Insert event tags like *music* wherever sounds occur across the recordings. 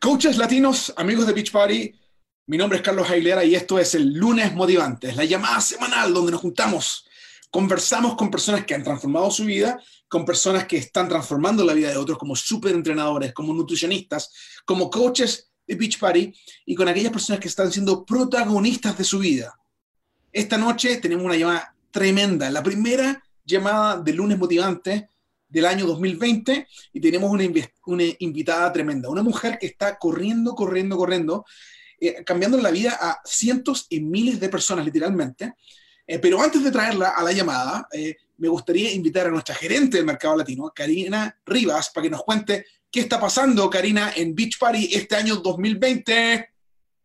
Coaches latinos, amigos de Beach Party, mi nombre es Carlos Aguilera y esto es el lunes motivante, la llamada semanal donde nos juntamos, conversamos con personas que han transformado su vida, con personas que están transformando la vida de otros como superentrenadores, como nutricionistas, como coaches de Beach Party y con aquellas personas que están siendo protagonistas de su vida. Esta noche tenemos una llamada tremenda, la primera llamada de lunes motivante del año 2020 y tenemos una, invitada tremenda, una mujer que está corriendo, corriendo, corriendo, eh, cambiando la vida a cientos y miles de personas literalmente. Eh, pero antes de traerla a la llamada, eh, me gustaría invitar a nuestra gerente del mercado latino, Karina Rivas, para que nos cuente qué está pasando, Karina, en Beach Party este año 2020.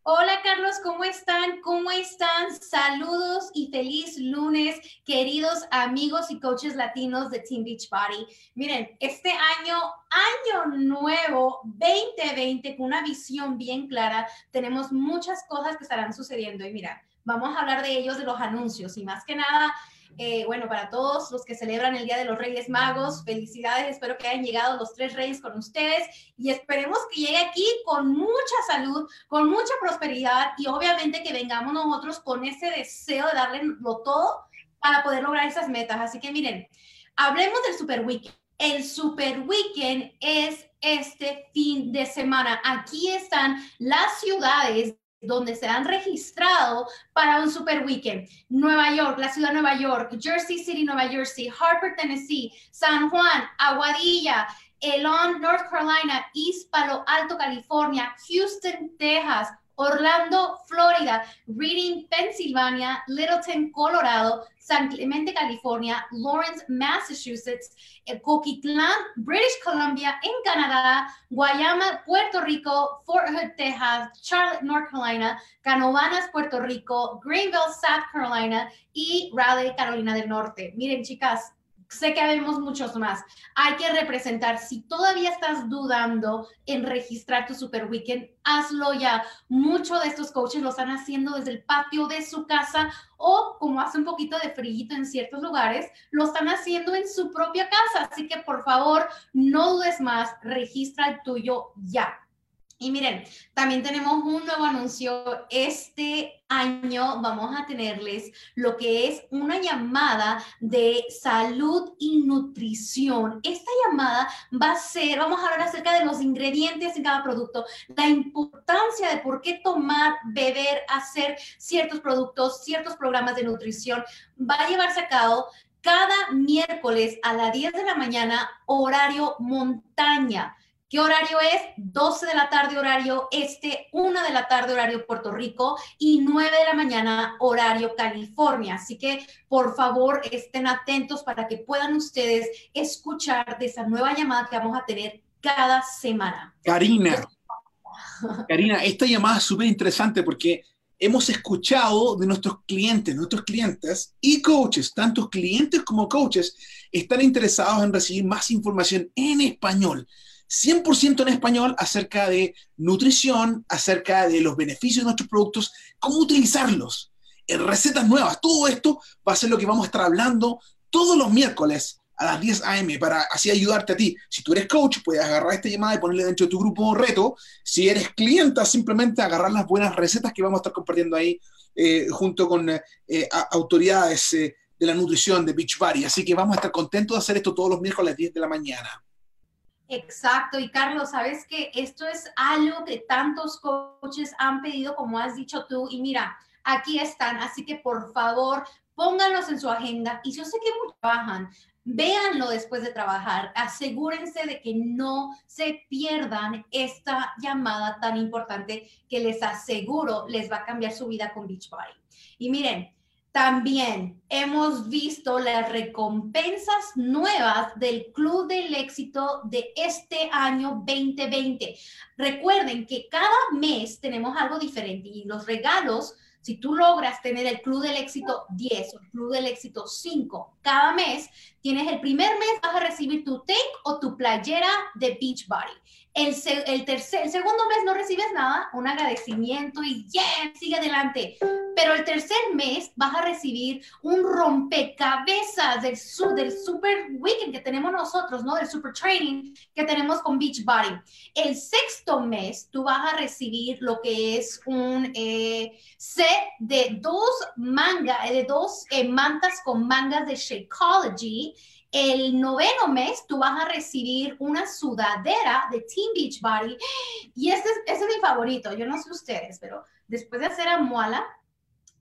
Hola Carlos, ¿cómo están? ¿Cómo están? Saludos y feliz lunes, queridos amigos y coaches latinos de Team Beach Party. Miren, este año, año nuevo 2020, con una visión bien clara, tenemos muchas cosas que estarán sucediendo y mira, vamos a hablar de ellos, de los anuncios y más que nada eh, bueno, para todos los que celebran el Día de los Reyes Magos, felicidades. Espero que hayan llegado los tres reyes con ustedes y esperemos que llegue aquí con mucha salud, con mucha prosperidad y obviamente que vengamos nosotros con ese deseo de darle lo todo para poder lograr esas metas. Así que miren, hablemos del Super Weekend. El Super Weekend es este fin de semana. Aquí están las ciudades donde se han registrado para un super weekend. Nueva York, la ciudad de Nueva York, Jersey City, Nueva Jersey, Harper, Tennessee, San Juan, Aguadilla, Elon, North Carolina, East Palo Alto, California, Houston, Texas, Orlando, Florida, Reading, Pennsylvania, Littleton, Colorado, San Clemente, California, Lawrence, Massachusetts, Coquitlán, British Columbia, en Canadá, Guayama, Puerto Rico, Fort Hood, Texas, Charlotte, North Carolina, Canovanas, Puerto Rico, Greenville, South Carolina y Raleigh, Carolina del Norte. Miren, chicas, Sé que habemos muchos más. Hay que representar. Si todavía estás dudando en registrar tu Super Weekend, hazlo ya. Muchos de estos coaches lo están haciendo desde el patio de su casa o como hace un poquito de frío en ciertos lugares, lo están haciendo en su propia casa. Así que por favor, no dudes más, registra el tuyo ya. Y miren, también tenemos un nuevo anuncio. Este año vamos a tenerles lo que es una llamada de salud y nutrición. Esta llamada va a ser, vamos a hablar acerca de los ingredientes en cada producto, la importancia de por qué tomar, beber, hacer ciertos productos, ciertos programas de nutrición. Va a llevarse a cabo cada miércoles a las 10 de la mañana, horario montaña. ¿Qué horario es? 12 de la tarde horario este, 1 de la tarde horario Puerto Rico y 9 de la mañana horario California. Así que por favor estén atentos para que puedan ustedes escuchar de esa nueva llamada que vamos a tener cada semana. Karina, *laughs* Karina, esta llamada es súper interesante porque hemos escuchado de nuestros clientes, nuestros clientes y coaches, tantos clientes como coaches, están interesados en recibir más información en español. 100% en español acerca de nutrición, acerca de los beneficios de nuestros productos, cómo utilizarlos, en recetas nuevas. Todo esto va a ser lo que vamos a estar hablando todos los miércoles a las 10 a.m. para así ayudarte a ti. Si tú eres coach, puedes agarrar esta llamada y ponerle dentro de tu grupo reto. Si eres clienta, simplemente agarrar las buenas recetas que vamos a estar compartiendo ahí eh, junto con eh, autoridades eh, de la nutrición de Beachbody. Así que vamos a estar contentos de hacer esto todos los miércoles a las 10 de la mañana. Exacto, y Carlos, sabes que esto es algo que tantos coaches han pedido, como has dicho tú, y mira, aquí están, así que por favor, pónganlos en su agenda. Y yo sé que muchos trabajan, véanlo después de trabajar, asegúrense de que no se pierdan esta llamada tan importante que les aseguro les va a cambiar su vida con Beachbody. Y miren, también hemos visto las recompensas nuevas del Club del Éxito de este año 2020. Recuerden que cada mes tenemos algo diferente y los regalos, si tú logras tener el Club del Éxito 10 o el Club del Éxito 5 cada mes, tienes el primer mes, vas a recibir tu tank o tu playera de Beachbody. El, segundo mes no recibes nada, un agradecimiento y yeah, sigue adelante. Pero el tercer mes vas a recibir un rompecabezas del, super weekend que tenemos nosotros, ¿no? Del super training que tenemos con Beachbody. El sexto mes tú vas a recibir lo que es un eh, set de dos mangas, de dos eh, mantas con mangas de Shakeology el noveno mes tú vas a recibir una sudadera de Team Beachbody *gasps* y este es, este es mi favorito. Yo no sé ustedes, pero después de hacer a Moala,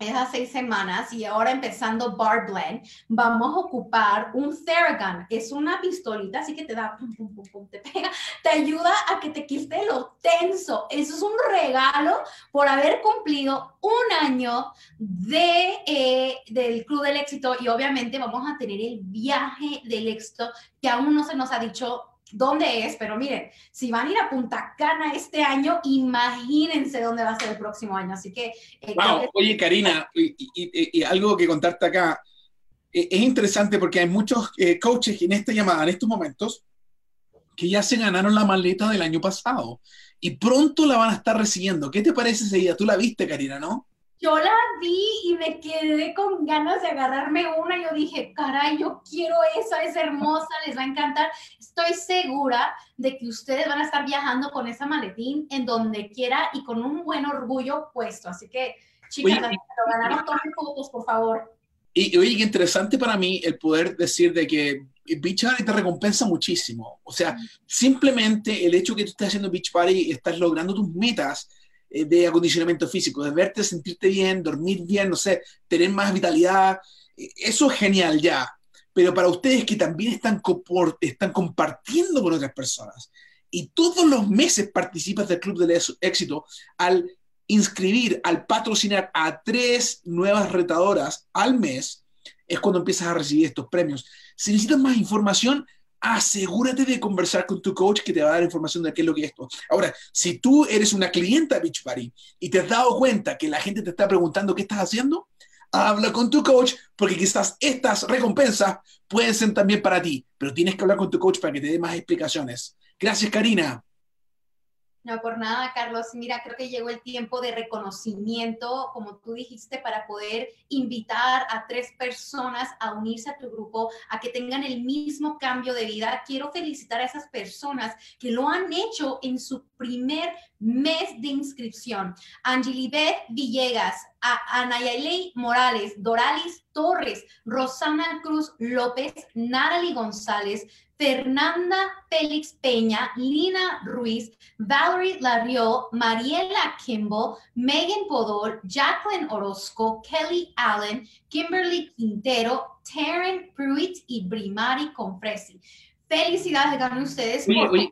esas seis semanas y ahora empezando Bar Blend, vamos a ocupar un Theragun. Es una pistolita, así que te da, pum, pum, pum, pum, te pega, te ayuda a que te quite lo tenso. Eso es un regalo por haber cumplido un año de, eh, del Club del Éxito y obviamente vamos a tener el viaje del éxito que aún no se nos ha dicho dónde es, pero miren, si van a ir a Punta Cana este año, imagínense dónde va a ser el próximo año. Así que... Eh, oye, Karina, y, algo que contarte acá, eh, es interesante porque hay muchos eh, coaches en esta llamada, en estos momentos, que ya se ganaron la maleta del año pasado y pronto la van a estar recibiendo. ¿Qué te parece ese día? Tú la viste, Karina, ¿no? Yo la vi y me quedé con ganas de agarrarme una. Yo dije, caray, yo quiero esa, es hermosa, les va a encantar. Estoy segura de que ustedes van a estar viajando con esa maletín en donde quiera y con un buen orgullo puesto. Así que, chicas, lo ganaron, tomen fotos, por favor. Y oye, qué interesante para mí el poder decir de que Beach Party te recompensa muchísimo. O sea, simplemente el hecho que tú estés haciendo Beach Party y estás logrando tus metas, eh, de acondicionamiento físico, de verte, sentirte bien, dormir bien, no sé, tener más vitalidad. Eh, eso es genial ya. Pero para ustedes que también están, están compartiendo con otras personas y todos los meses participas del Club del Éxito al inscribir, al patrocinar a tres nuevas retadoras al mes, es cuando empiezas a recibir estos premios. Si necesitas más información, asegúrate de conversar con tu coach que te va a dar información de qué es lo que es esto. Ahora, si tú eres una clienta de Beachbody y te has dado cuenta que la gente te está preguntando qué estás haciendo, habla con tu coach porque quizás estas recompensas pueden ser también para ti, pero tienes que hablar con tu coach para que te dé más explicaciones. Gracias, Karina. No, por nada, Carlos. Mira, creo que llegó el tiempo de reconocimiento, como tú dijiste, para poder invitar a tres personas a unirse a tu grupo, a que tengan el mismo cambio de vida. Quiero felicitar a esas personas que lo han hecho en su primer mes de inscripción. Angelibeth Villegas, a Anayalei Morales, Doralis Torres, Rosana Cruz López, Natalie González, Fernanda Félix Peña, Lina Ruiz, Valerie Larrió, Mariela Kimball, Megan Podol, Jacqueline Orozco, Kelly Allen, Kimberly Quintero, Taryn Pruitt y Brimari Confresi. Felicidades, ganan ustedes. Oye,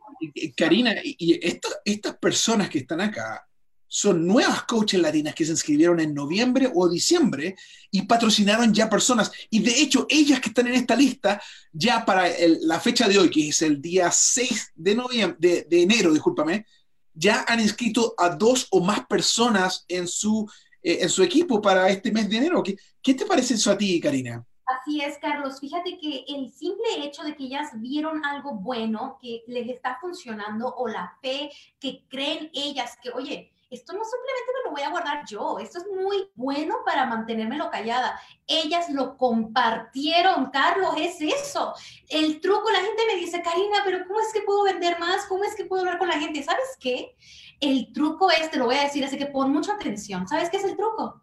Karina, y estas personas que están acá, son nuevas coaches latinas que se inscribieron en noviembre o diciembre y patrocinaron ya personas. Y de hecho, ellas que están en esta lista, ya para la fecha de hoy, que es el día 6 de, noviembre, de, enero, discúlpame, ya han inscrito a dos o más personas en su, eh, en su equipo para este mes de enero. ¿Qué, ¿Qué te parece eso a ti, Karina? Así es, Carlos. Fíjate que el simple hecho de que ellas vieron algo bueno que les está funcionando o la fe que creen ellas que, oye, esto no simplemente me lo voy a guardar yo, esto es muy bueno para mantenérmelo callada. Ellas lo compartieron, Carlos, es eso. El truco, la gente me dice, Karina, pero ¿cómo es que puedo vender más? ¿Cómo es que puedo hablar con la gente? ¿Sabes qué? El truco es, te lo voy a decir, así que pon mucha atención. ¿Sabes qué es el truco?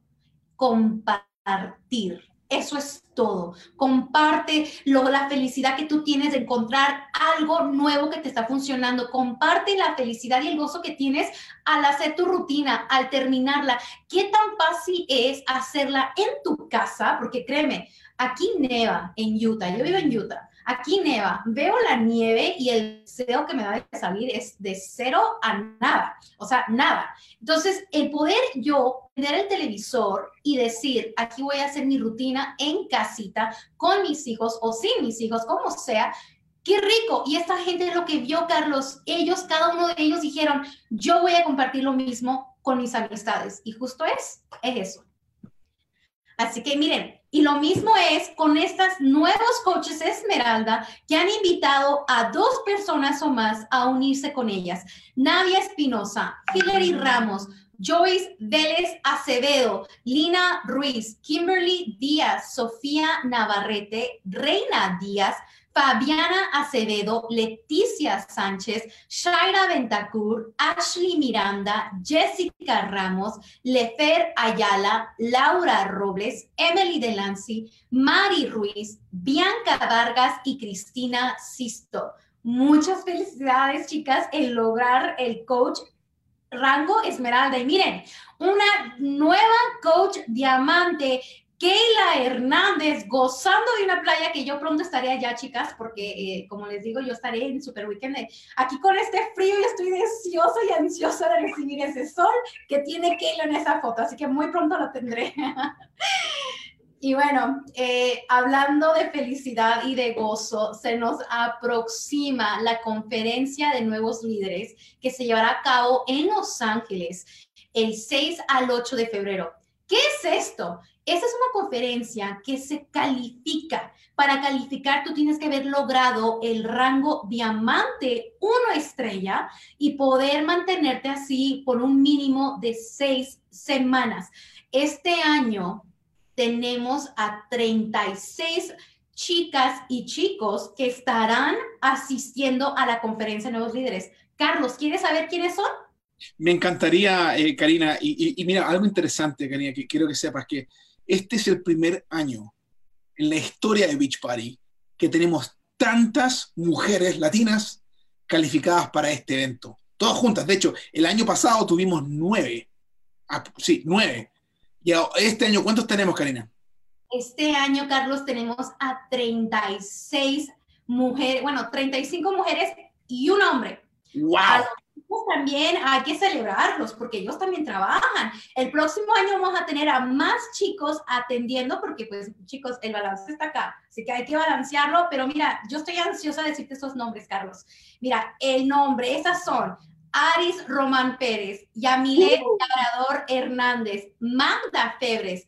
Compartir. Eso es todo. Comparte lo, la felicidad que tú tienes de encontrar algo nuevo que te está funcionando. Comparte la felicidad y el gozo que tienes al hacer tu rutina, al terminarla. ¿Qué tan fácil es hacerla en tu casa? Porque créeme, aquí neva en Utah. Yo vivo en Utah. Aquí neva, veo la nieve y el deseo que me va a salir es de cero a nada, o sea, nada. Entonces, el poder yo tener el televisor y decir, aquí voy a hacer mi rutina en casita con mis hijos o sin mis hijos, como sea, qué rico. Y esta gente lo que vio, Carlos, ellos, cada uno de ellos dijeron, yo voy a compartir lo mismo con mis amistades. Y justo es, es eso. Así que miren, y lo mismo es con estas nuevos coaches Esmeralda que han invitado a dos personas o más a unirse con ellas. Nadia Espinosa, Hilary Ramos, Joyce Vélez Acevedo, Lina Ruiz, Kimberly Díaz, Sofía Navarrete, Reina Díaz, Fabiana Acevedo, Leticia Sánchez, Shaira Ventacur, Ashley Miranda, Jessica Ramos, Lefer Ayala, Laura Robles, Emily Delancey, Mari Ruiz, Bianca Vargas y Cristina Sisto. Muchas felicidades, chicas, en lograr el coach rango esmeralda. Y miren, una nueva coach diamante Keila Hernández gozando de una playa que yo pronto estaré allá, chicas, porque eh, como les digo, yo estaré en Super Weekend aquí con este frío y estoy deseosa y ansiosa de recibir ese sol que tiene Keila en esa foto, así que muy pronto lo tendré. *laughs* y bueno, eh, hablando de felicidad y de gozo, se nos aproxima la conferencia de nuevos líderes que se llevará a cabo en Los Ángeles el 6 al 8 de febrero. ¿Qué es esto? Esa es una conferencia que se califica. Para calificar, tú tienes que haber logrado el rango diamante uno estrella y poder mantenerte así por un mínimo de seis semanas. Este año tenemos a 36 chicas y chicos que estarán asistiendo a la conferencia de nuevos líderes. Carlos, ¿quieres saber quiénes son? Me encantaría, eh, Karina, y, y, mira, algo interesante, Karina, que quiero que sepas que este es el primer año en la historia de Beach Party que tenemos tantas mujeres latinas calificadas para este evento. Todas juntas. De hecho, el año pasado tuvimos nueve. Ah, sí, nueve. Y este año, ¿cuántos tenemos, Karina? Este año, Carlos, tenemos a 36 mujeres, bueno, 35 mujeres y un hombre. ¡Wow! También hay que celebrarlos porque ellos también trabajan. El próximo año vamos a tener a más chicos atendiendo porque pues chicos, el balance está acá, así que hay que balancearlo, pero mira, yo estoy ansiosa de decirte esos nombres, Carlos. Mira, el nombre, esas son Aris Román Pérez, Yamilet uh. Labrador Hernández, Magda Febres,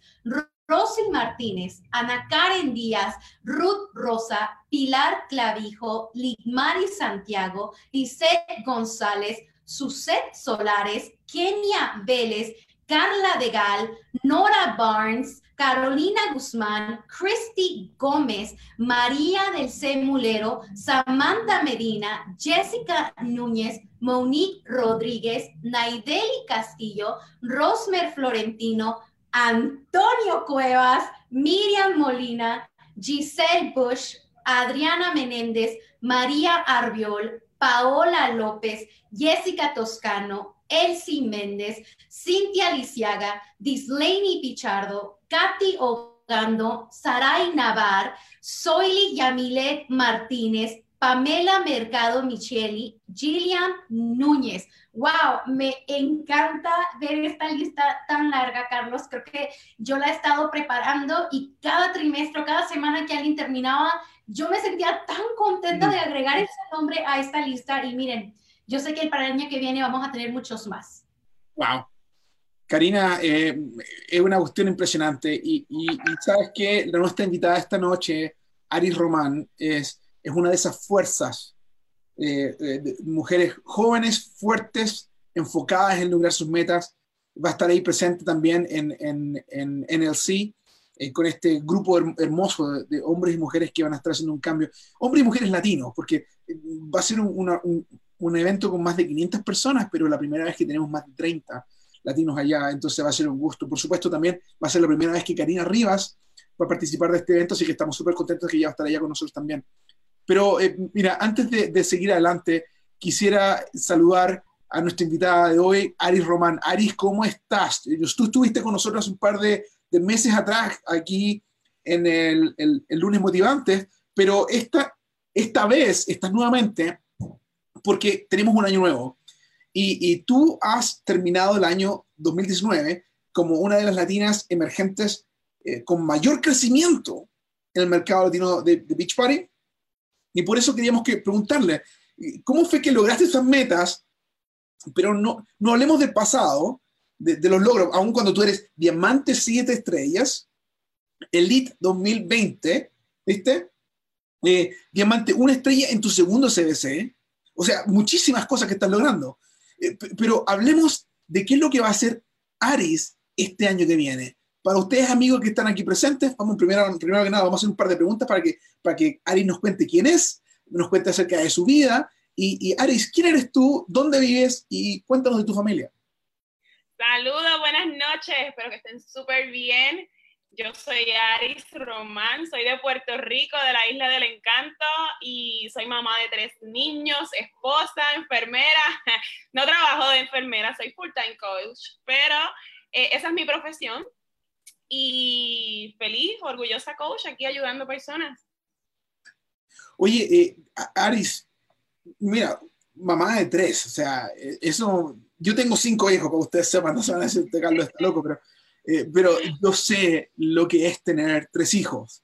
Rosy Martínez, Ana Karen Díaz, Ruth Rosa, Pilar Clavijo, Ligmari Santiago, Lisette González, Suset Solares, Kenia Vélez, Carla Degal, Nora Barnes, Carolina Guzmán, Christy Gómez, María del C. Mulero, Samantha Medina, Jessica Núñez, Monique Rodríguez, Naideli Castillo, Rosmer Florentino, Antonio Cuevas, Miriam Molina, Giselle Bush, Adriana Menéndez, María Arbiol, Paola López, Jessica Toscano, Elsie Méndez, Cintia Lisiaga, Dislaini Pichardo, Katy Ogando, Saray Navar, Soily Yamilet Martínez, Pamela Mercado Micheli, Gillian Núñez. Wow, me encanta ver esta lista tan larga, Carlos. Creo que yo la he estado preparando y cada trimestre, cada semana que alguien terminaba, yo me sentía tan contenta de agregar ese nombre a esta lista. Y miren, yo sé que para el año que viene vamos a tener muchos más. Wow. Karina, eh, es una cuestión impresionante. Y, y, y sabes que nuestra invitada esta noche, Aris Román, es es una de esas fuerzas, eh, de mujeres jóvenes, fuertes, enfocadas en lograr sus metas. Va a estar ahí presente también en, en, en NLC, eh, con este grupo hermoso de, hombres y mujeres que van a estar haciendo un cambio. Hombres y mujeres latinos, porque eh, va a ser un, un, evento con más de 500 personas, pero la primera vez que tenemos más de 30 latinos allá, entonces va a ser un gusto. Por supuesto, también va a ser la primera vez que Karina Rivas va a participar de este evento, así que estamos súper contentos que ella va a estar allá con nosotros también. Pero eh, mira, antes de, seguir adelante, quisiera saludar a nuestra invitada de hoy, Aris Román. Aris, ¿cómo estás? Tú estuviste con nosotros un par de, meses atrás aquí en el, lunes motivantes, pero esta, esta vez estás nuevamente porque tenemos un año nuevo y, tú has terminado el año 2019 como una de las latinas emergentes eh, con mayor crecimiento en el mercado latino de, de Beach Party y por eso queríamos que preguntarle, ¿cómo fue que lograste esas metas? Pero no, no hablemos del pasado, de, los logros, aun cuando tú eres diamante siete estrellas, Elite 2020, ¿viste? Eh, diamante, una estrella en tu segundo CBC. O sea, muchísimas cosas que estás logrando. Eh, pero hablemos de qué es lo que va a hacer Aris este año que viene. Para ustedes, amigos que están aquí presentes, vamos primero, primero que nada, vamos a hacer un par de preguntas para que, para que Aris nos cuente quién es, nos cuente acerca de su vida. Y, y Aris, ¿quién eres tú? ¿Dónde vives? Y cuéntanos de tu familia. Saludos, buenas noches, espero que estén súper bien. Yo soy Aris Román, soy de Puerto Rico, de la Isla del Encanto, y soy mamá de tres niños, esposa, enfermera. *laughs* No trabajo de enfermera, soy full-time coach, pero eh, esa es mi profesión. Y feliz, orgullosa coach aquí ayudando personas. Oye, eh, Aris, mira, mamá de tres, o sea, eh, eso, yo tengo cinco hijos, para ustedes sepan, no se van a decir, este Carlos está loco, pero eh, pero yo sé lo que es tener tres hijos.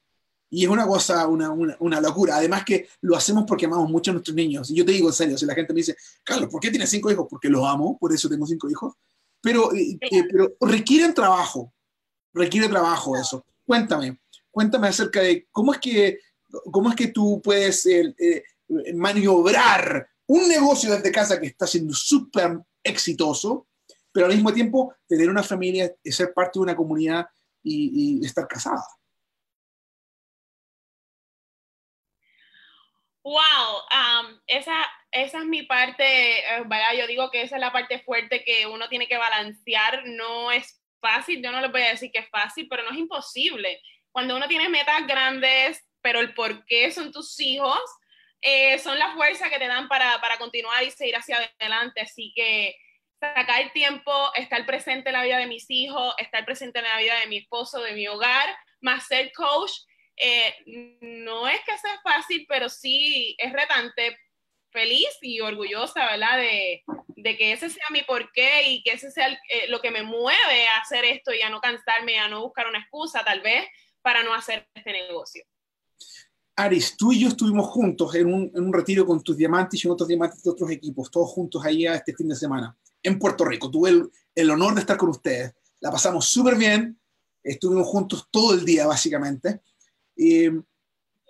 Y es una cosa, una, una, locura. Además que lo hacemos porque amamos mucho a nuestros niños. Y yo te digo en serio, si la gente me dice, Carlos, ¿por qué tienes cinco hijos? Porque los amo, por eso tengo cinco hijos. Pero, eh, eh, pero requieren trabajo, requiere trabajo eso. Cuéntame, cuéntame acerca de cómo es que, cómo es que tú puedes maniobrar un negocio desde casa que está siendo súper exitoso pero al mismo tiempo tener una familia, ser parte de una comunidad y, estar casada. Wow, um, esa, esa es mi parte, eh, ¿verdad? Yo digo que esa es la parte fuerte que uno tiene que balancear. No es fácil, yo no les voy a decir que es fácil, pero no es imposible. Cuando uno tiene metas grandes, pero el por qué son tus hijos, eh, son la fuerza que te dan para, para continuar y seguir hacia adelante. Así que sacar tiempo, estar presente en la vida de mis hijos, estar presente en la vida de mi esposo, de mi hogar, más ser coach, eh, no es que sea fácil, pero sí es retante, feliz y orgullosa, ¿verdad? De, de que ese sea mi porqué y que ese sea eh, lo que me mueve a hacer esto y a no cansarme, a no buscar una excusa, tal vez, para no hacer este negocio. Aris, tú y yo estuvimos juntos en un, en un retiro con tus diamantes y otros diamantes de otros equipos, todos juntos ahí este fin de semana en Puerto Rico. Tuve el, honor de estar con ustedes. La pasamos súper bien. Estuvimos juntos todo el día, básicamente. Eh,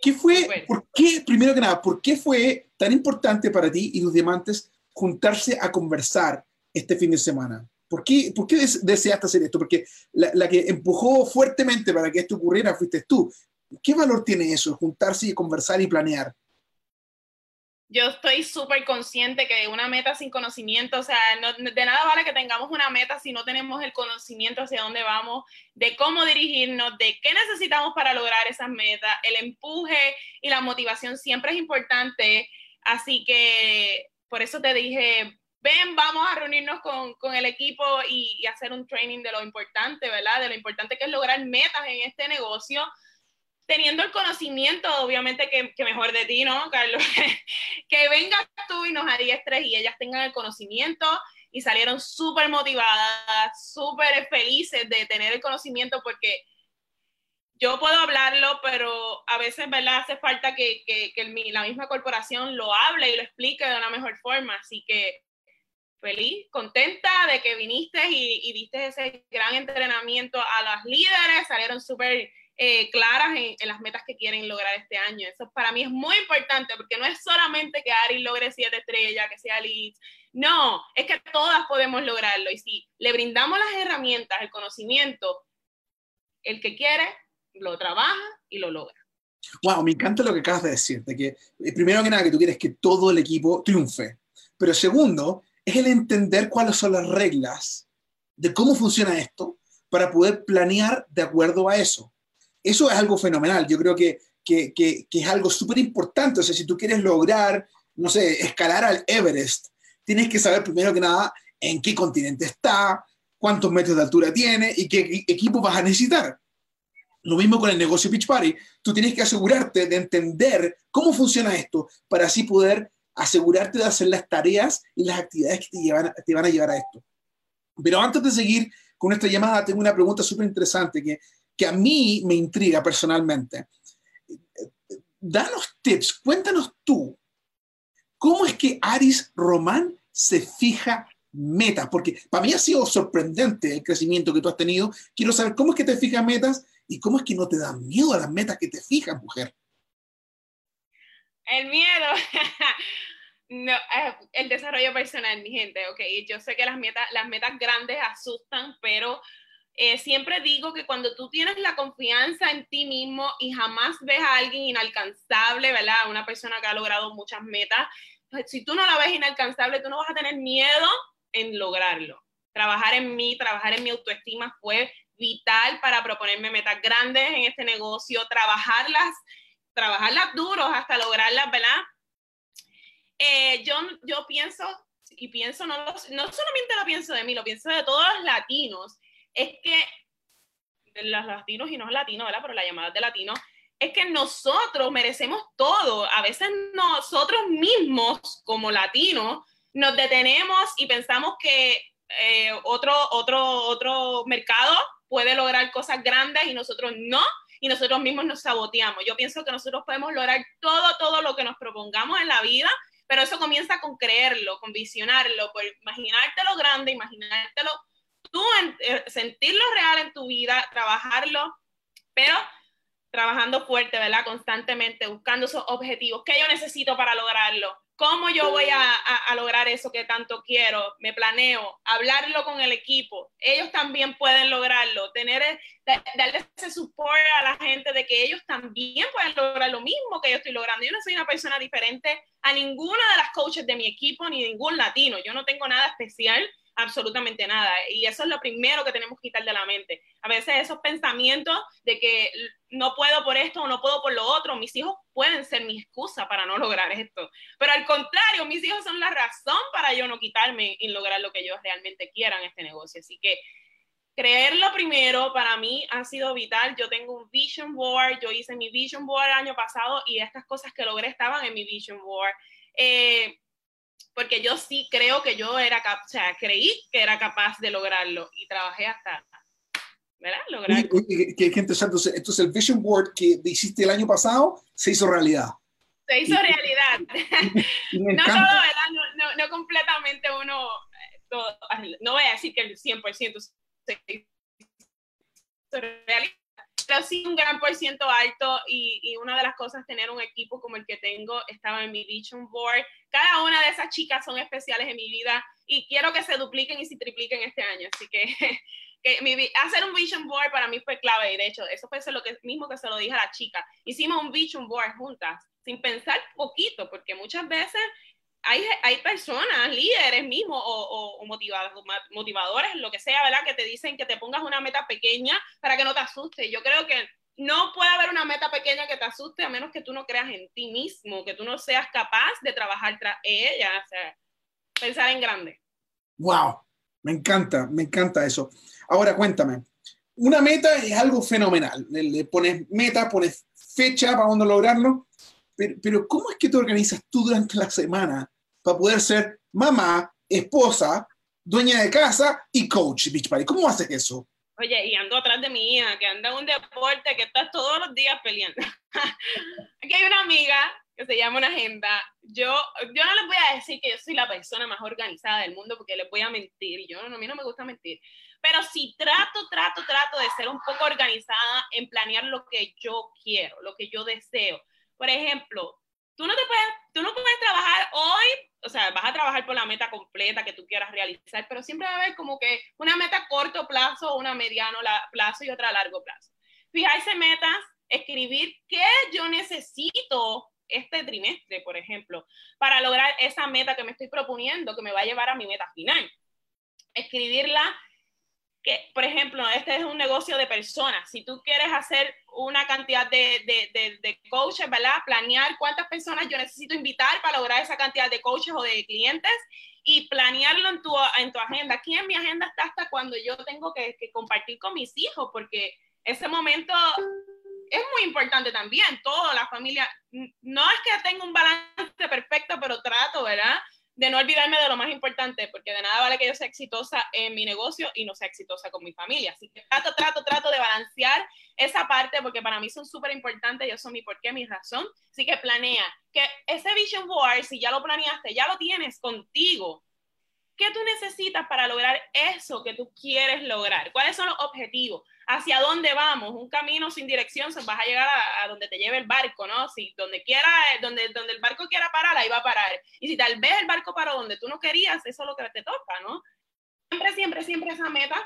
¿Qué fue, por qué, primero que nada, por qué fue tan importante para ti y tus diamantes juntarse a conversar este fin de semana? ¿Por qué, por qué deseaste hacer esto? Porque la, la, que empujó fuertemente para que esto ocurriera fuiste tú. ¿Qué valor tiene eso, juntarse y conversar y planear? yo estoy súper consciente que una meta sin conocimiento, o sea, de nada vale que tengamos una meta si no tenemos el conocimiento hacia dónde vamos, de cómo dirigirnos, de qué necesitamos para lograr esas metas. El empuje y la motivación siempre es importante, así que por eso te dije, ven, vamos a reunirnos con, con el equipo y, hacer un training de lo importante, ¿verdad? De lo importante que es lograr metas en este negocio teniendo el conocimiento, obviamente, que, mejor de ti, ¿no, Carlos? *laughs* que vengas tú y nos adiestres y ellas tengan el conocimiento y salieron súper motivadas, súper felices de tener el conocimiento porque yo puedo hablarlo, pero a veces, ¿verdad? Hace falta que, la misma corporación lo hable y lo explique de una mejor forma. Así que feliz, contenta de que viniste y, y diste ese gran entrenamiento a las líderes, salieron súper eh, claras en, las metas que quieren lograr este año. Eso para mí es muy importante porque no es solamente que Ari logre siete estrellas, que sea Liz. No, es que todas podemos lograrlo. Y si le brindamos las herramientas, el conocimiento, el que quiere, lo trabaja y lo logra. Wow, me encanta lo que acabas de decir, de que eh, primero que nada que tú quieres que todo el equipo triunfe, pero segundo es el entender cuáles son las reglas de cómo funciona esto para poder planear de acuerdo a eso. Eso es algo fenomenal. Yo creo que, que, que, es algo súper importante. O sea, si tú quieres lograr, no sé, escalar al Everest, tienes que saber primero que nada en qué continente está, cuántos metros de altura tiene y qué equipo vas a necesitar. Lo mismo con el negocio Beach Party. Tú tienes que asegurarte de entender cómo funciona esto para así poder asegurarte de hacer las tareas y las actividades que te, llevan, te van a llevar a esto. Pero antes de seguir con esta llamada, tengo una pregunta súper interesante que que a mí me intriga personalmente. Danos tips, cuéntanos tú, ¿cómo es que Aris Román se fija metas? Porque para mí ha sido sorprendente el crecimiento que tú has tenido. Quiero saber cómo es que te fijas metas ¿Y cómo es que no te dan miedo a las metas que te fijas, mujer? El miedo. *laughs* no, eh, el desarrollo personal, mi gente, ok. Yo sé que las metas, las metas grandes asustan, pero eh, siempre digo que cuando tú tienes la confianza en ti mismo y jamás ves a alguien inalcanzable, ¿verdad? Una persona que ha logrado muchas metas, pues si tú no la ves inalcanzable, tú no vas a tener miedo en lograrlo. Trabajar en mí, trabajar en mi autoestima fue vital para proponerme metas grandes en este negocio, trabajarlas, trabajarlas duros hasta lograrlas, ¿verdad? Eh, yo, yo pienso, y pienso, no, no solamente lo pienso de mí, lo pienso de todos los latinos, es que, los latinos y no latinos, ¿verdad? Pero la llamada de latinos, es que nosotros merecemos todo. A veces nosotros mismos, como latinos, nos detenemos y pensamos que eh, otro, otro, otro mercado puede lograr cosas grandes y nosotros no, y nosotros mismos nos saboteamos. Yo pienso que nosotros podemos lograr todo, todo lo que nos propongamos en la vida, pero eso comienza con creerlo, con visionarlo, por imaginártelo grande, imaginártelo tú, eh, sentirlo real en tu vida, trabajarlo, pero trabajando fuerte, ¿verdad? Constantemente, buscando esos objetivos. ¿Qué yo necesito para lograrlo? ¿Cómo yo voy a, lograr eso que tanto quiero? Me planeo, hablarlo con el equipo. Ellos también pueden lograrlo, tener, darle ese support a la gente de que ellos también pueden lograr lo mismo que yo estoy logrando. Yo no soy una persona diferente a ninguna de las coaches de mi equipo ni ningún latino. Yo no tengo nada especial absolutamente nada. Y eso es lo primero que tenemos que quitar de la mente. A veces esos pensamientos de que no puedo por esto o no puedo por lo otro, mis hijos pueden ser mi excusa para no lograr esto. Pero al contrario, mis hijos son la razón para yo no quitarme y lograr lo que yo realmente quiera en este negocio. Así que creerlo primero para mí ha sido vital. Yo tengo un vision board, yo hice mi vision board el año pasado y estas cosas que logré estaban en mi vision board. Eh, porque yo sí creo que yo era o sea, creí que era capaz de lograrlo y trabajé hasta, ¿verdad? Lograrlo. qué, interesante. Entonces, el Vision Board que hiciste el año pasado se hizo realidad. Se hizo realidad. *laughs* no todo, ¿verdad? No, no, completamente uno, eh, todo, no voy a decir que el 100% se hizo realidad, pero sí un gran por ciento alto y, y, una de las cosas tener un equipo como el que tengo estaba en mi vision board. Cada una de esas chicas son especiales en mi vida y quiero que se dupliquen y se tripliquen este año. Así que, *laughs* que mi, hacer un vision board para mí fue clave y de hecho eso fue lo que, mismo que se lo dije a la chica. Hicimos un vision board juntas sin pensar poquito porque muchas veces hay, hay, personas, líderes mismos o, o, motivadores, lo que sea, ¿verdad? Que te dicen que te pongas una meta pequeña para que no te asuste. Yo creo que no puede haber una meta pequeña que te asuste a menos que tú no creas en ti mismo, que tú no seas capaz de trabajar tras ella, o sea, pensar en grande. Wow, me encanta, me encanta eso. Ahora cuéntame, una meta es algo fenomenal. Le, pones meta, pones fecha para cuando lograrlo, pero, pero ¿cómo es que te organizas tú durante la semana para poder ser mamá, esposa, dueña de casa y coach Beach. ¿Cómo haces eso? Oye, y ando atrás de mi hija, que anda en un deporte, que está todos los días peleando. *laughs* Aquí hay una amiga que se llama una agenda. Yo, yo no les voy a decir que yo soy la persona más organizada del mundo porque les voy a mentir. Yo, a mí no me gusta mentir. Pero sí trato, trato, trato de ser un poco organizada en planear lo que yo quiero, lo que yo deseo. Por ejemplo, tú no te puedes, tú no puedes trabajar hoy, o sea, vas a trabajar por la meta completa que tú quieras realizar, pero siempre va a haber como que una meta corto plazo, una mediano plazo y otra largo plazo. Fijarse metas, escribir qué yo necesito este trimestre, por ejemplo, para lograr esa meta que me estoy proponiendo, que me va a llevar a mi meta final. Escribirla que, por ejemplo, este es un negocio de personas. Si tú quieres hacer una cantidad de, de, de, coaches, ¿verdad? Planear cuántas personas yo necesito invitar para lograr esa cantidad de coaches o de clientes y planearlo en tu, en tu agenda. Aquí en mi agenda está hasta cuando yo tengo que, que compartir con mis hijos, porque ese momento es muy importante también. Toda la familia, no es que tenga un balance perfecto, pero trato, ¿verdad? De no olvidarme de lo más importante, porque de nada vale que yo sea exitosa en mi negocio y no sea exitosa con mi familia. Así que trato, trato, trato de balancear esa parte, porque para mí son súper importantes, yo son mi porqué, mi razón. Así que planea que ese vision board, si ya lo planeaste, ya lo tienes contigo. ¿Qué tú necesitas para lograr eso que tú quieres lograr? ¿Cuáles son los objetivos? ¿Hacia dónde vamos? Un camino sin dirección, vas a llegar a, donde te lleve el barco, ¿no? Si donde quiera, donde, donde el barco quiera parar, ahí va a parar. Y si tal vez el barco paró donde tú no querías, eso es lo que te toca, ¿no? Siempre, siempre, siempre esa meta,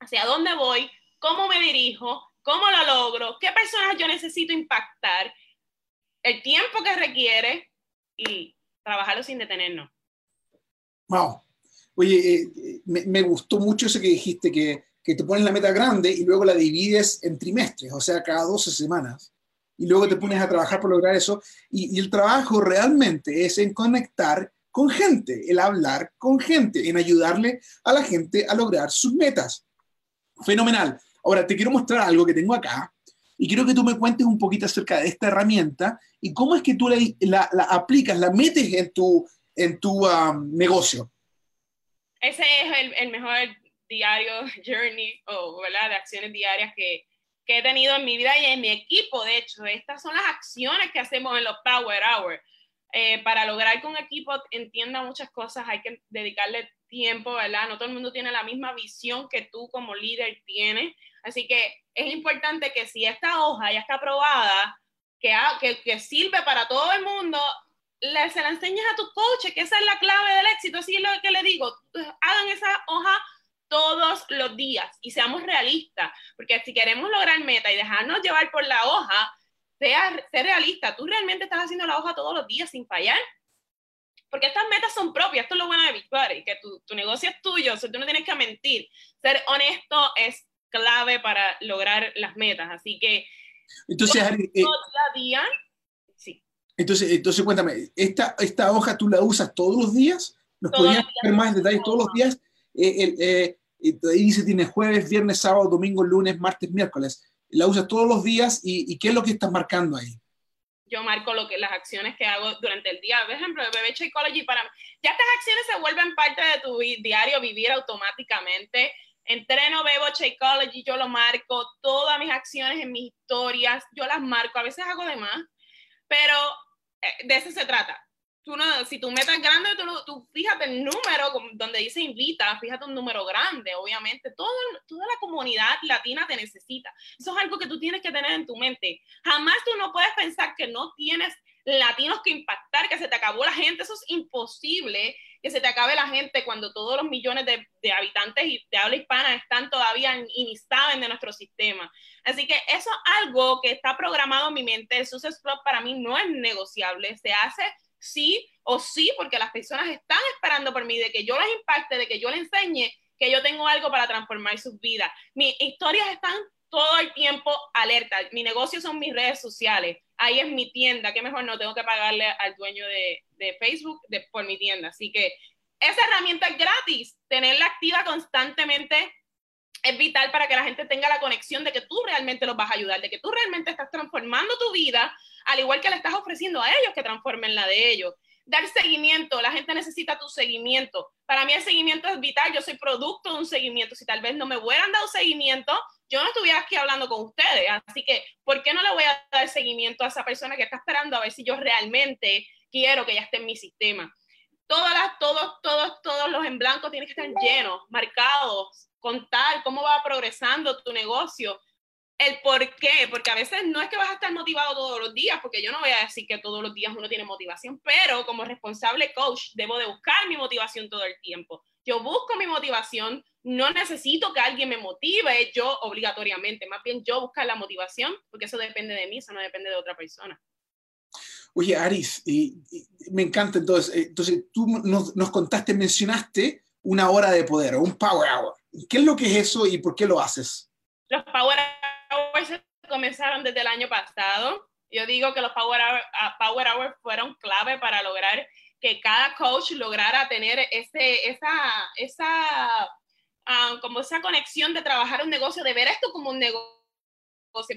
hacia dónde voy, cómo me dirijo, cómo lo logro, qué personas yo necesito impactar, el tiempo que requiere y trabajarlo sin detenernos. Wow. Oye, eh, me, gustó mucho eso que dijiste, que, que, te pones la meta grande y luego la divides en trimestres, o sea, cada 12 semanas. Y luego te pones a trabajar por lograr eso. Y, el trabajo realmente es en conectar con gente, el hablar con gente, en ayudarle a la gente a lograr sus metas. Fenomenal. Ahora, te quiero mostrar algo que tengo acá y quiero que tú me cuentes un poquito acerca de esta herramienta y cómo es que tú la, la, aplicas, la metes en tu, en tu um, negocio ese es el, mejor diario, *laughs* journey, o ¿verdad? de acciones diarias que, que he tenido en mi vida y en mi equipo. De hecho, estas son las acciones que hacemos en los Power Hour. Eh, para lograr que un equipo entienda muchas cosas hay que dedicarle tiempo, ¿verdad? No todo el mundo tiene la misma visión que tú como líder tienes. Así que es importante que si esta hoja ya está aprobada, que, que, que sirve para todo el mundo, le, se la enseñas a tu coach, que esa es la clave del éxito, así es lo que le digo, hagan esa hoja todos los días y seamos realistas, porque si queremos lograr meta y dejarnos llevar por la hoja, sea, ser realista, tú realmente estás haciendo la hoja todos los días sin fallar, porque estas metas son propias, esto es lo bueno de Victoria, que tu, tu negocio es tuyo, o tú no tienes que mentir, ser honesto es clave para lograr las metas, así que entonces, todo, eh, día entonces, entonces cuéntame, ¿esta, ¿esta hoja tú la usas todos los días? ¿Nos podrías ver más detalles todos los días? Eh, eh, ahí dice, tiene jueves, viernes, sábado, domingo, lunes, martes, miércoles. ¿La usas todos los días y, qué es lo que estás marcando ahí? Yo marco lo que, las acciones que hago durante el día. Por ejemplo, de Bebé Psychology, para ya estas acciones se vuelven parte de tu diario vivir automáticamente. Entreno, bebo Psychology, yo lo marco, todas mis acciones en mis historias, yo las marco, a veces hago de más, pero eh, de eso se trata. Tú no, si tu meta es grande, tú, tú fíjate el número donde dice invita, fíjate un número grande, obviamente. Todo, toda la comunidad latina te necesita. Eso es algo que tú tienes que tener en tu mente. Jamás tú no puedes pensar que no tienes latinos que impactar, que se te acabó la gente. Eso es imposible que se te acabe la gente cuando todos los millones de, de habitantes de habla hispana están todavía y saben de nuestro sistema. Así que eso es algo que está programado en mi mente. El Success Club para mí no es negociable. Se hace sí o sí porque las personas están esperando por mí de que yo les impacte, de que yo les enseñe que yo tengo algo para transformar sus vidas. Mis historias están todo el tiempo alerta. Mi negocio son mis redes sociales. Ahí es mi tienda. Que mejor no tengo que pagarle al dueño de, de Facebook de, por mi tienda. Así que esa herramienta es gratis. Tenerla activa constantemente es vital para que la gente tenga la conexión de que tú realmente los vas a ayudar, de que tú realmente estás transformando tu vida, al igual que le estás ofreciendo a ellos que transformen la de ellos dar seguimiento, la gente necesita tu seguimiento. Para mí el seguimiento es vital, yo soy producto de un seguimiento. Si tal vez no me hubieran dado seguimiento, yo no estuviera aquí hablando con ustedes. Así que, ¿por qué no le voy a dar seguimiento a esa persona que está esperando a ver si yo realmente quiero que ella esté en mi sistema? Todos, todos los en blanco tienen que estar llenos, marcados, contar cómo va progresando tu negocio, el por qué, porque a veces no es que vas a estar motivado todos los días, porque yo no voy a decir que todos los días uno tiene motivación, pero como responsable coach debo de buscar mi motivación todo el tiempo. Yo busco mi motivación, no necesito que alguien me motive yo obligatoriamente, más bien yo buscar la motivación, porque eso depende de mí, eso no depende de otra persona. Oye, Aris, y, me encanta entonces, eh, entonces tú nos, nos contaste, mencionaste una hora de poder un power hour. ¿Qué es lo que es eso y por qué lo haces? Los power hours comenzaron desde el año pasado. Yo digo que los Power Hours Power fueron clave para lograr que cada coach lograra tener ese, esa, esa, ah, como esa conexión de trabajar un negocio, de ver esto como un negocio,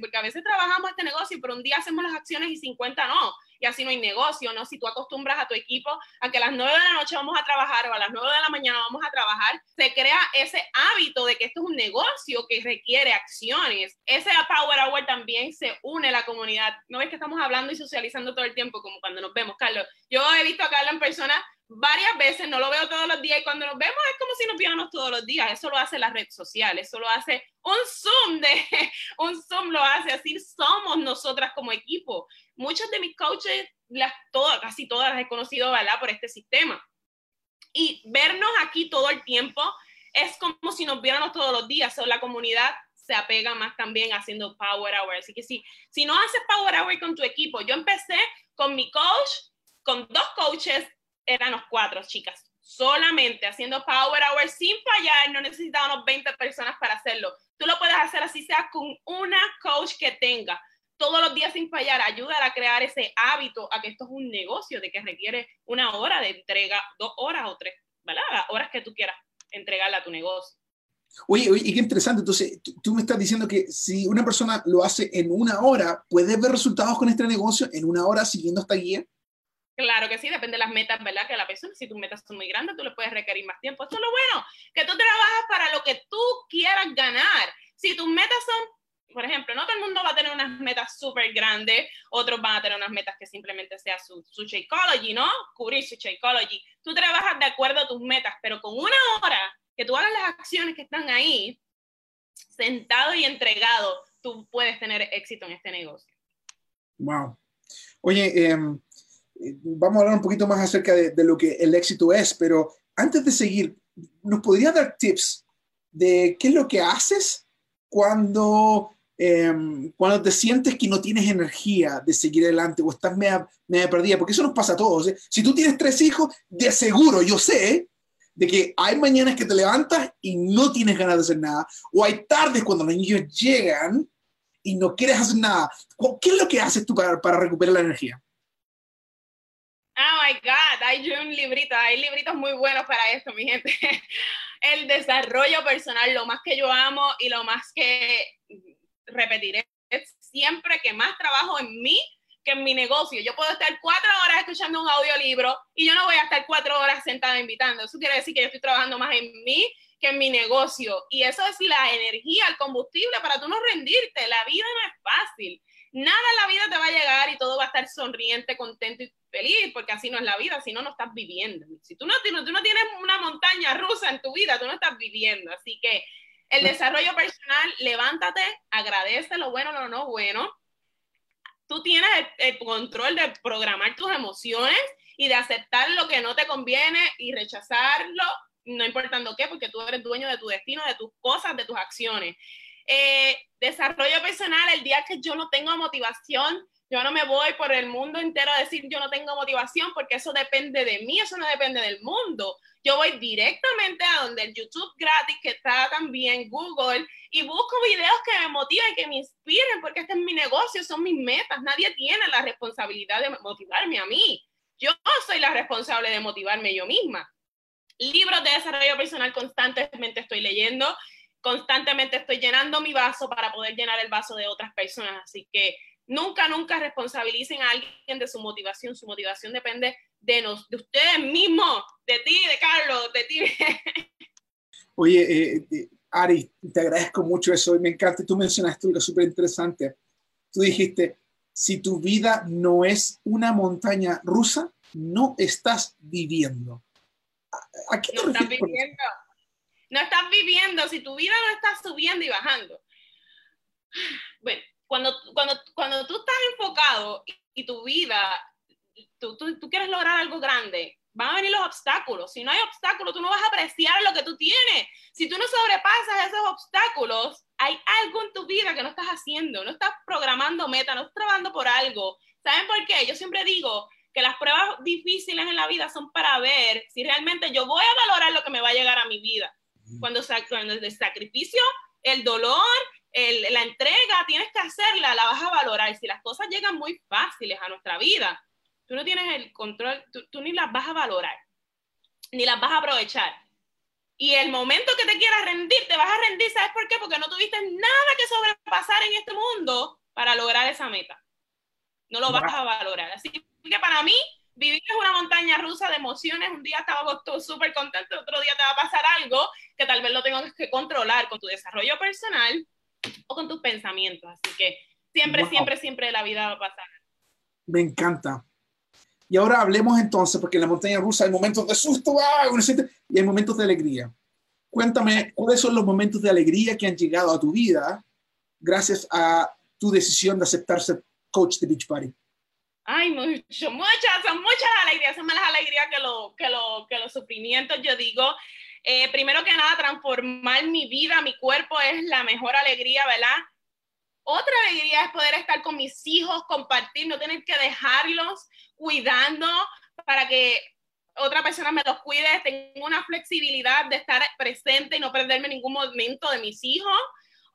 porque a veces trabajamos este negocio, pero un día hacemos las acciones y 50 no. Y así no hay negocio, ¿no? Si tú acostumbras a tu equipo a que a las 9 de la noche vamos a trabajar o a las 9 de la mañana vamos a trabajar, se crea ese hábito de que esto es un negocio que requiere acciones. Ese Power Hour también se une a la comunidad. ¿No ves que estamos hablando y socializando todo el tiempo como cuando nos vemos, Carlos? Yo he visto a Carlos en persona varias veces, no lo veo todos los días y cuando nos vemos es como si nos viéramos todos los días. Eso lo hace la red social, eso lo hace un Zoom, de, *laughs* un Zoom lo hace así, somos nosotras como equipo. Muchos de mis coaches, las, todas, casi todas las he conocido, ¿verdad? Por este sistema. Y vernos aquí todo el tiempo es como si nos viéramos todos los días. O la comunidad se apega más también haciendo Power Hour. Así que si, si no haces Power Hour con tu equipo, yo empecé con mi coach, con dos coaches eran los cuatro, chicas. Solamente haciendo Power Hour sin fallar, no necesitábamos 20 personas para hacerlo. Tú lo puedes hacer así sea con una coach que tenga todos los días sin fallar, ayudar a crear ese hábito a que esto es un negocio de que requiere una hora de entrega, dos horas o tres, ¿verdad? Las horas que tú quieras entregarle a tu negocio. Oye, oye, y qué interesante. Entonces, tú me estás diciendo que si una persona lo hace en una hora, ¿puede ver resultados con este negocio en una hora siguiendo esta guía? Claro que sí, depende de las metas, ¿verdad? Que la persona, si tus metas son muy grandes, tú le puedes requerir más tiempo. Eso es lo bueno, que tú trabajas para lo que tú quieras ganar. Si tus metas son, por ejemplo, no todo el mundo va a tener unas metas súper grandes, otros van a tener unas metas que simplemente sea su, su Shakeology, ¿no? Cubrir su Shakeology. Tú trabajas de acuerdo a tus metas, pero con una hora que tú hagas las acciones que están ahí, sentado y entregado, tú puedes tener éxito en este negocio. Wow. Oye, eh, vamos a hablar un poquito más acerca de, lo que el éxito es, pero antes de seguir, ¿nos podría dar tips de qué es lo que haces cuando, em, cuando te sientes que no tienes energía de seguir adelante o estás media, perdida? Porque eso nos pasa a todos. ¿eh? Si tú tienes tres hijos, de seguro, yo sé, de que hay mañanas que te levantas y no tienes ganas de hacer nada, o hay tardes cuando los niños llegan y no quieres hacer nada. ¿Qué es lo que haces tú para, para recuperar la energía? Oh my God, hay un librito, hay libritos muy buenos para esto, mi gente. *laughs* El desarrollo personal, lo más que yo amo y lo más que repetiré siempre que más trabajo en mí que en mi negocio. Yo puedo estar cuatro horas escuchando un audiolibro y yo no voy a estar cuatro horas sentada invitando. Eso quiere decir que yo estoy trabajando más en mí que en mi negocio. Y eso es la energía, el combustible para tú no rendirte. La vida no es fácil. Nada en la vida te va a llegar y todo va a estar sonriente, contento y feliz, porque así no es la vida, si no, no estás viviendo. Si tú no, tú no tienes una montaña rusa en tu vida, tú no estás viviendo. Así que el desarrollo personal, levántate, agradece lo bueno, lo no bueno. Tú tienes el, control de programar tus emociones y de aceptar lo que no te conviene y rechazarlo, no importando qué, porque tú eres dueño de tu destino, de tus cosas, de tus acciones. Eh, desarrollo personal, el día que yo no tengo motivación, yo no me voy por el mundo entero a decir yo no tengo motivación porque eso depende de mí, eso no depende del mundo. Yo voy directamente a donde el YouTube gratis que está también Google y busco videos que me motiven, que me inspiren porque este es mi negocio, son mis metas. Nadie tiene la responsabilidad de motivarme a mí. Yo soy la responsable de motivarme yo misma. Libros de desarrollo personal constantemente estoy leyendo, constantemente estoy llenando mi vaso para poder llenar el vaso de otras personas. Así que Nunca, nunca responsabilicen a alguien de su motivación. Su motivación depende de, nos, de ustedes mismos, de ti, de Carlos, de ti. *laughs* Oye, eh, eh, Ari, te agradezco mucho eso me encanta. Tú mencionaste algo súper interesante. Tú dijiste, si tu vida no es una montaña rusa, no estás viviendo. ¿A qué no estás viviendo. No estás viviendo si tu vida no está subiendo y bajando. *sighs* Bueno, cuando, cuando, cuando tú estás enfocado y, tu vida, tú, tú, tú, quieres lograr algo grande, van a venir los obstáculos. Si no hay obstáculos, tú no vas a apreciar lo que tú tienes. Si tú no sobrepasas esos obstáculos, hay algo en tu vida que no estás haciendo, no estás programando meta, no estás trabajando por algo. ¿Saben por qué? Yo siempre digo que las pruebas difíciles en la vida son para ver si realmente yo voy a valorar lo que me va a llegar a mi vida. Cuando, cuando el sacrificio, el dolor, la entrega tienes que hacerla, la vas a valorar. Si las cosas llegan muy fáciles a nuestra vida, tú no tienes el control, tú, ni las vas a valorar, ni las vas a aprovechar. Y el momento que te quieras rendir, te vas a rendir, ¿sabes por qué? Porque no tuviste nada que sobrepasar en este mundo para lograr esa meta. No lo vas a valorar. Así que para mí, vivir es una montaña rusa de emociones. Un día estaba súper contento, otro día te va a pasar algo que tal vez lo tengo que controlar con tu desarrollo personal o con tus pensamientos. Así que siempre, siempre, siempre la vida va a pasar. Me encanta. Y ahora hablemos entonces, porque en la montaña rusa hay momentos de susto y hay momentos de alegría. Cuéntame, ¿cuáles son los momentos de alegría que han llegado a tu vida gracias a tu decisión de aceptarse coach de Beach Party? Ay, mucho, muchas, son muchas alegrías, son más las alegrías que, lo, que, lo, que los sufrimientos. Yo digo, eh, primero que nada, transformar mi vida, mi cuerpo es la mejor alegría, ¿verdad? Otra alegría es poder estar con mis hijos, compartir, no tener que dejarlos cuidando para que otra persona me los cuide, tengo una flexibilidad de estar presente y no perderme ningún momento de mis hijos.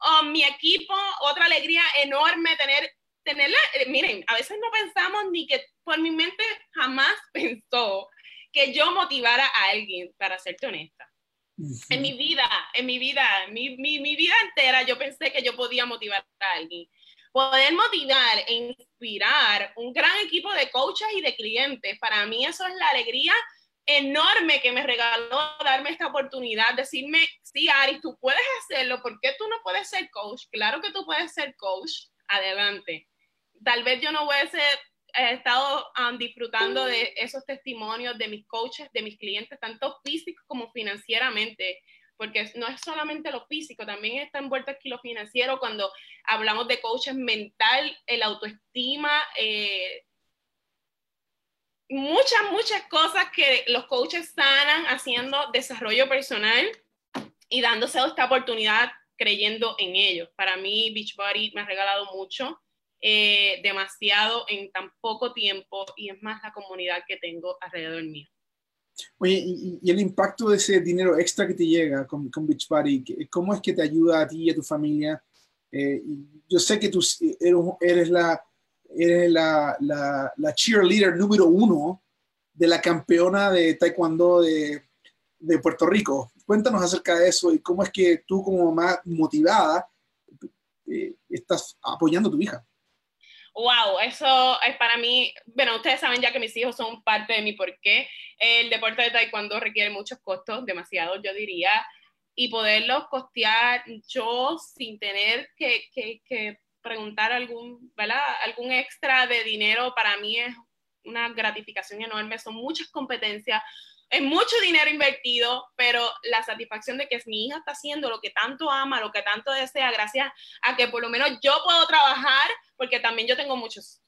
Um, mi equipo, otra alegría enorme tener, tenerla, eh, miren, a veces no pensamos ni que por mi mente jamás *laughs* pensó que yo motivara a alguien, para serte honesta. En mi vida, en mi vida, mi, mi, mi vida entera, yo pensé que yo podía motivar a alguien poder motivar e inspirar un gran equipo de coaches y de clientes, para mí eso es la alegría enorme que me regaló darme esta oportunidad, decirme, sí, Ari, tú puedes hacerlo, ¿por qué tú no puedes ser coach? Claro que tú puedes ser coach, adelante. Tal vez yo no hubiese he estado um, disfrutando de esos testimonios de mis coaches, de mis clientes, tanto físicos como financieramente porque no es solamente lo físico, también está envuelto aquí lo financiero cuando hablamos de coaches mental, el autoestima, eh, muchas, muchas cosas que los coaches sanan haciendo desarrollo personal y dándose esta oportunidad creyendo en ellos. Para mí, Beachbody me ha regalado mucho, eh, demasiado en tan poco tiempo y es más la comunidad que tengo alrededor mío. Oye, y, el impacto de ese dinero extra que te llega con, con Beachbody, ¿cómo es que te ayuda a ti y a tu familia? Eh, yo sé que tú eres, la, eres la, la, la, cheerleader número uno de la campeona de taekwondo de, de, Puerto Rico. Cuéntanos acerca de eso y cómo es que tú como mamá motivada eh, estás apoyando a tu hija wow, eso es para mí, bueno, ustedes saben ya que mis hijos son parte de mi porqué. El deporte de taekwondo requiere muchos costos, demasiados, yo diría, y poderlos costear yo sin tener que, que, que preguntar algún, ¿verdad? algún extra de dinero, para mí es una gratificación enorme. Son muchas competencias, es mucho dinero invertido, pero la satisfacción de que mi hija está haciendo lo que tanto ama, lo que tanto desea, gracias a que por lo menos yo puedo trabajar, porque también yo tengo muchos,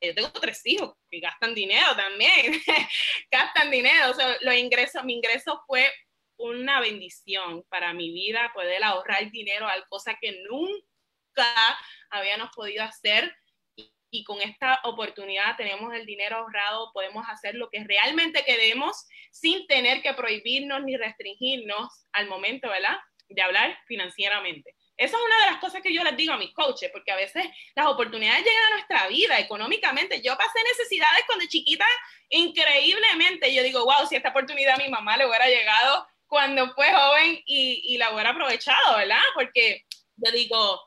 yo tengo tres hijos que gastan dinero también, *laughs* gastan dinero, o sea, los ingresos, mi ingreso fue una bendición para mi vida, poder ahorrar dinero, al cosa que nunca habíamos podido hacer y con esta oportunidad tenemos el dinero ahorrado, podemos hacer lo que realmente queremos sin tener que prohibirnos ni restringirnos al momento, ¿verdad? De hablar financieramente. Esa es una de las cosas que yo les digo a mis coaches, porque a veces las oportunidades llegan a nuestra vida económicamente. Yo pasé necesidades cuando chiquita increíblemente. Yo digo, wow, si esta oportunidad a mi mamá le hubiera llegado cuando fue joven y, y la hubiera aprovechado, ¿verdad? Porque yo digo,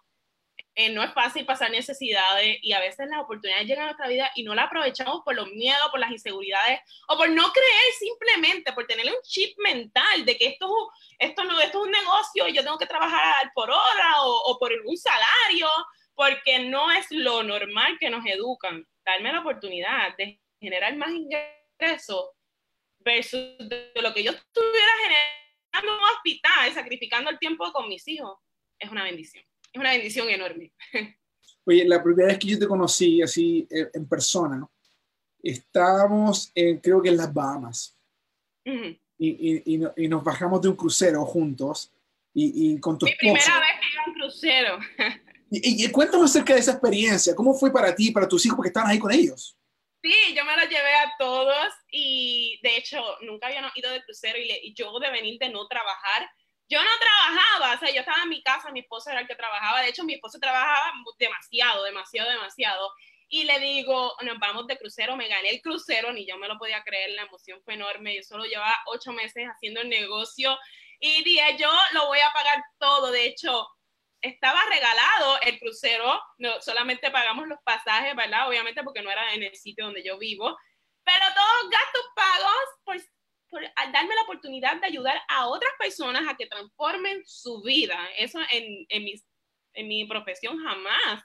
eh, no es fácil pasar necesidades y a veces las oportunidades llegan a nuestra vida y no las aprovechamos por los miedos, por las inseguridades o por no creer simplemente, por tener un chip mental de que esto, esto, no, esto es un negocio y yo tengo que trabajar por hora o, o por un salario, porque no es lo normal que nos educan. Darme la oportunidad de generar más ingresos versus lo que yo estuviera generando en un hospital, sacrificando el tiempo con mis hijos, es una bendición es una bendición enorme. Oye, la primera vez que yo te conocí así eh, en persona, estábamos, creo que en las Bahamas. y, y, y, nos bajamos de un crucero juntos y, con tu Mi primera vez que iba a un crucero. *laughs* y, cuéntame acerca de esa experiencia. ¿Cómo fue para ti, para tus hijos, porque estaban ahí con ellos? Sí, yo me los llevé a todos y de hecho nunca había ido de crucero y, y yo de venir de no trabajar, yo no trabajaba, o sea, yo estaba en mi casa, mi esposo era el que trabajaba, de hecho mi esposo trabajaba demasiado, demasiado, demasiado, y le digo, nos vamos de crucero, me gané el crucero, ni yo me lo podía creer, la emoción fue enorme, yo solo llevaba ocho meses haciendo el negocio y dije, yo lo voy a pagar todo, de hecho, estaba regalado el crucero, no, solamente pagamos los pasajes, ¿verdad? Obviamente porque no era en el sitio donde yo vivo, pero todos gastos pagos por, por darme la oportunidad de ayudar a otras personas a que transformen su vida. Eso en, en, mis, en mi profesión jamás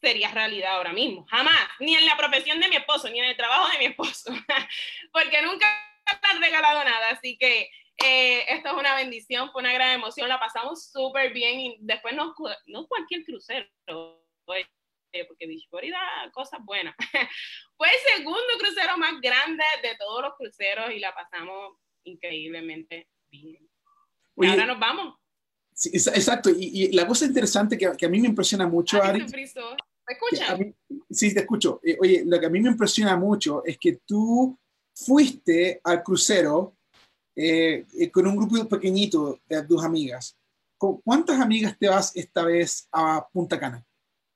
sería realidad ahora mismo, jamás, ni en la profesión de mi esposo, ni en el trabajo de mi esposo, *laughs* porque nunca me han regalado nada, así que eh, esto es una bendición, fue una gran emoción, la pasamos súper bien y después no, no cualquier crucero, porque Beach da cosas buenas. *laughs* fue el segundo crucero más grande de todos los cruceros y la pasamos increíblemente bien. y ahora nos vamos. Sí, exacto, y, la cosa interesante que, que, a mí me impresiona mucho, Ari. ¿Me escuchas? Sí, te escucho. Eh, oye, lo que a mí me impresiona mucho es que tú fuiste al crucero eh, eh, con un grupo pequeñito de tus amigas. ¿Cuántas amigas te vas esta vez a Punta Cana?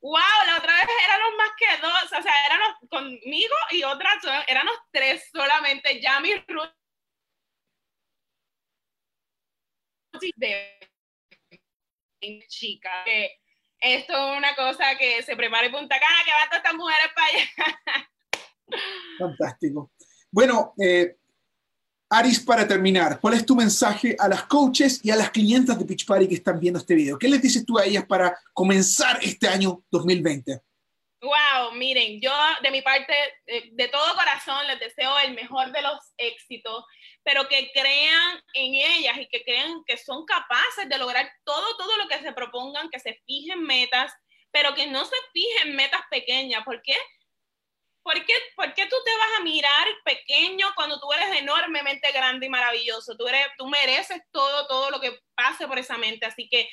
Wow, la otra vez éramos más que dos, o sea, éramos conmigo y otras, éramos tres solamente, ya mi de chica, que esto es una cosa que se prepara en Punta Cana, que van todas estas mujeres para allá. Fantástico. Bueno, eh, Aris, para terminar, ¿cuál es tu mensaje a las coaches y a las clientas de Pitch Party que están viendo este video? ¿Qué les dices tú a ellas para comenzar este año 2020? Wow, miren, yo de mi parte, de, todo corazón, les deseo el mejor de los éxitos, pero que crean en ellas y que crean que son capaces de lograr todo, todo lo que se propongan, que se fijen metas, pero que no se fijen metas pequeñas. ¿Por qué? ¿Por qué, ¿Por qué, tú te vas a mirar pequeño cuando tú eres enormemente grande y maravilloso? Tú, eres, tú mereces todo, todo lo que pase por esa mente. Así que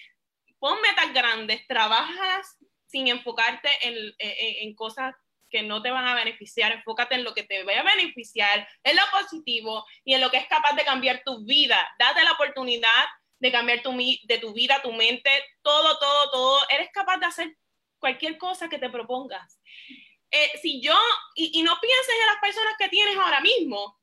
pon metas grandes, trabajas sin enfocarte en, en, cosas que no te van a beneficiar, enfócate en lo que te va a beneficiar, en lo positivo y en lo que es capaz de cambiar tu vida. Date la oportunidad de cambiar tu, de tu vida, tu mente, todo, todo, todo. Eres capaz de hacer cualquier cosa que te propongas. Eh, si yo, y, no pienses en las personas que tienes ahora mismo,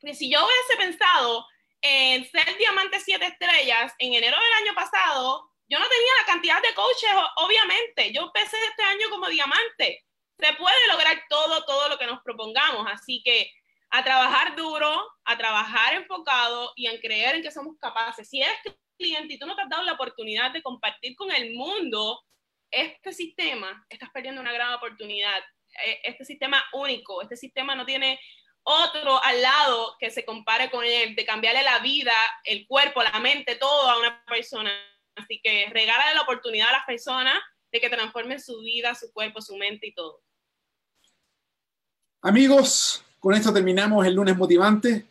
porque si yo hubiese pensado en ser diamante siete estrellas en enero del año pasado, yo no tenía la cantidad de coaches, obviamente. Yo empecé este año como diamante. Se puede lograr todo, todo lo que nos propongamos. Así que a trabajar duro, a trabajar enfocado y en creer en que somos capaces. Si eres cliente y tú no te has dado la oportunidad de compartir con el mundo este sistema, estás perdiendo una gran oportunidad. E, este sistema único, este sistema no tiene otro al lado que se compare con él, de cambiarle la vida, el cuerpo, la mente, todo a una persona. Así que regálale la oportunidad a las personas de que transformen su vida, su cuerpo, su mente y todo. Amigos, con esto terminamos el lunes motivante.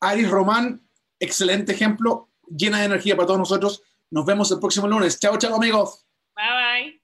Aris Román, excelente ejemplo, llena de energía para todos nosotros. Nos vemos el próximo lunes. Chao, chao amigos. Bye bye.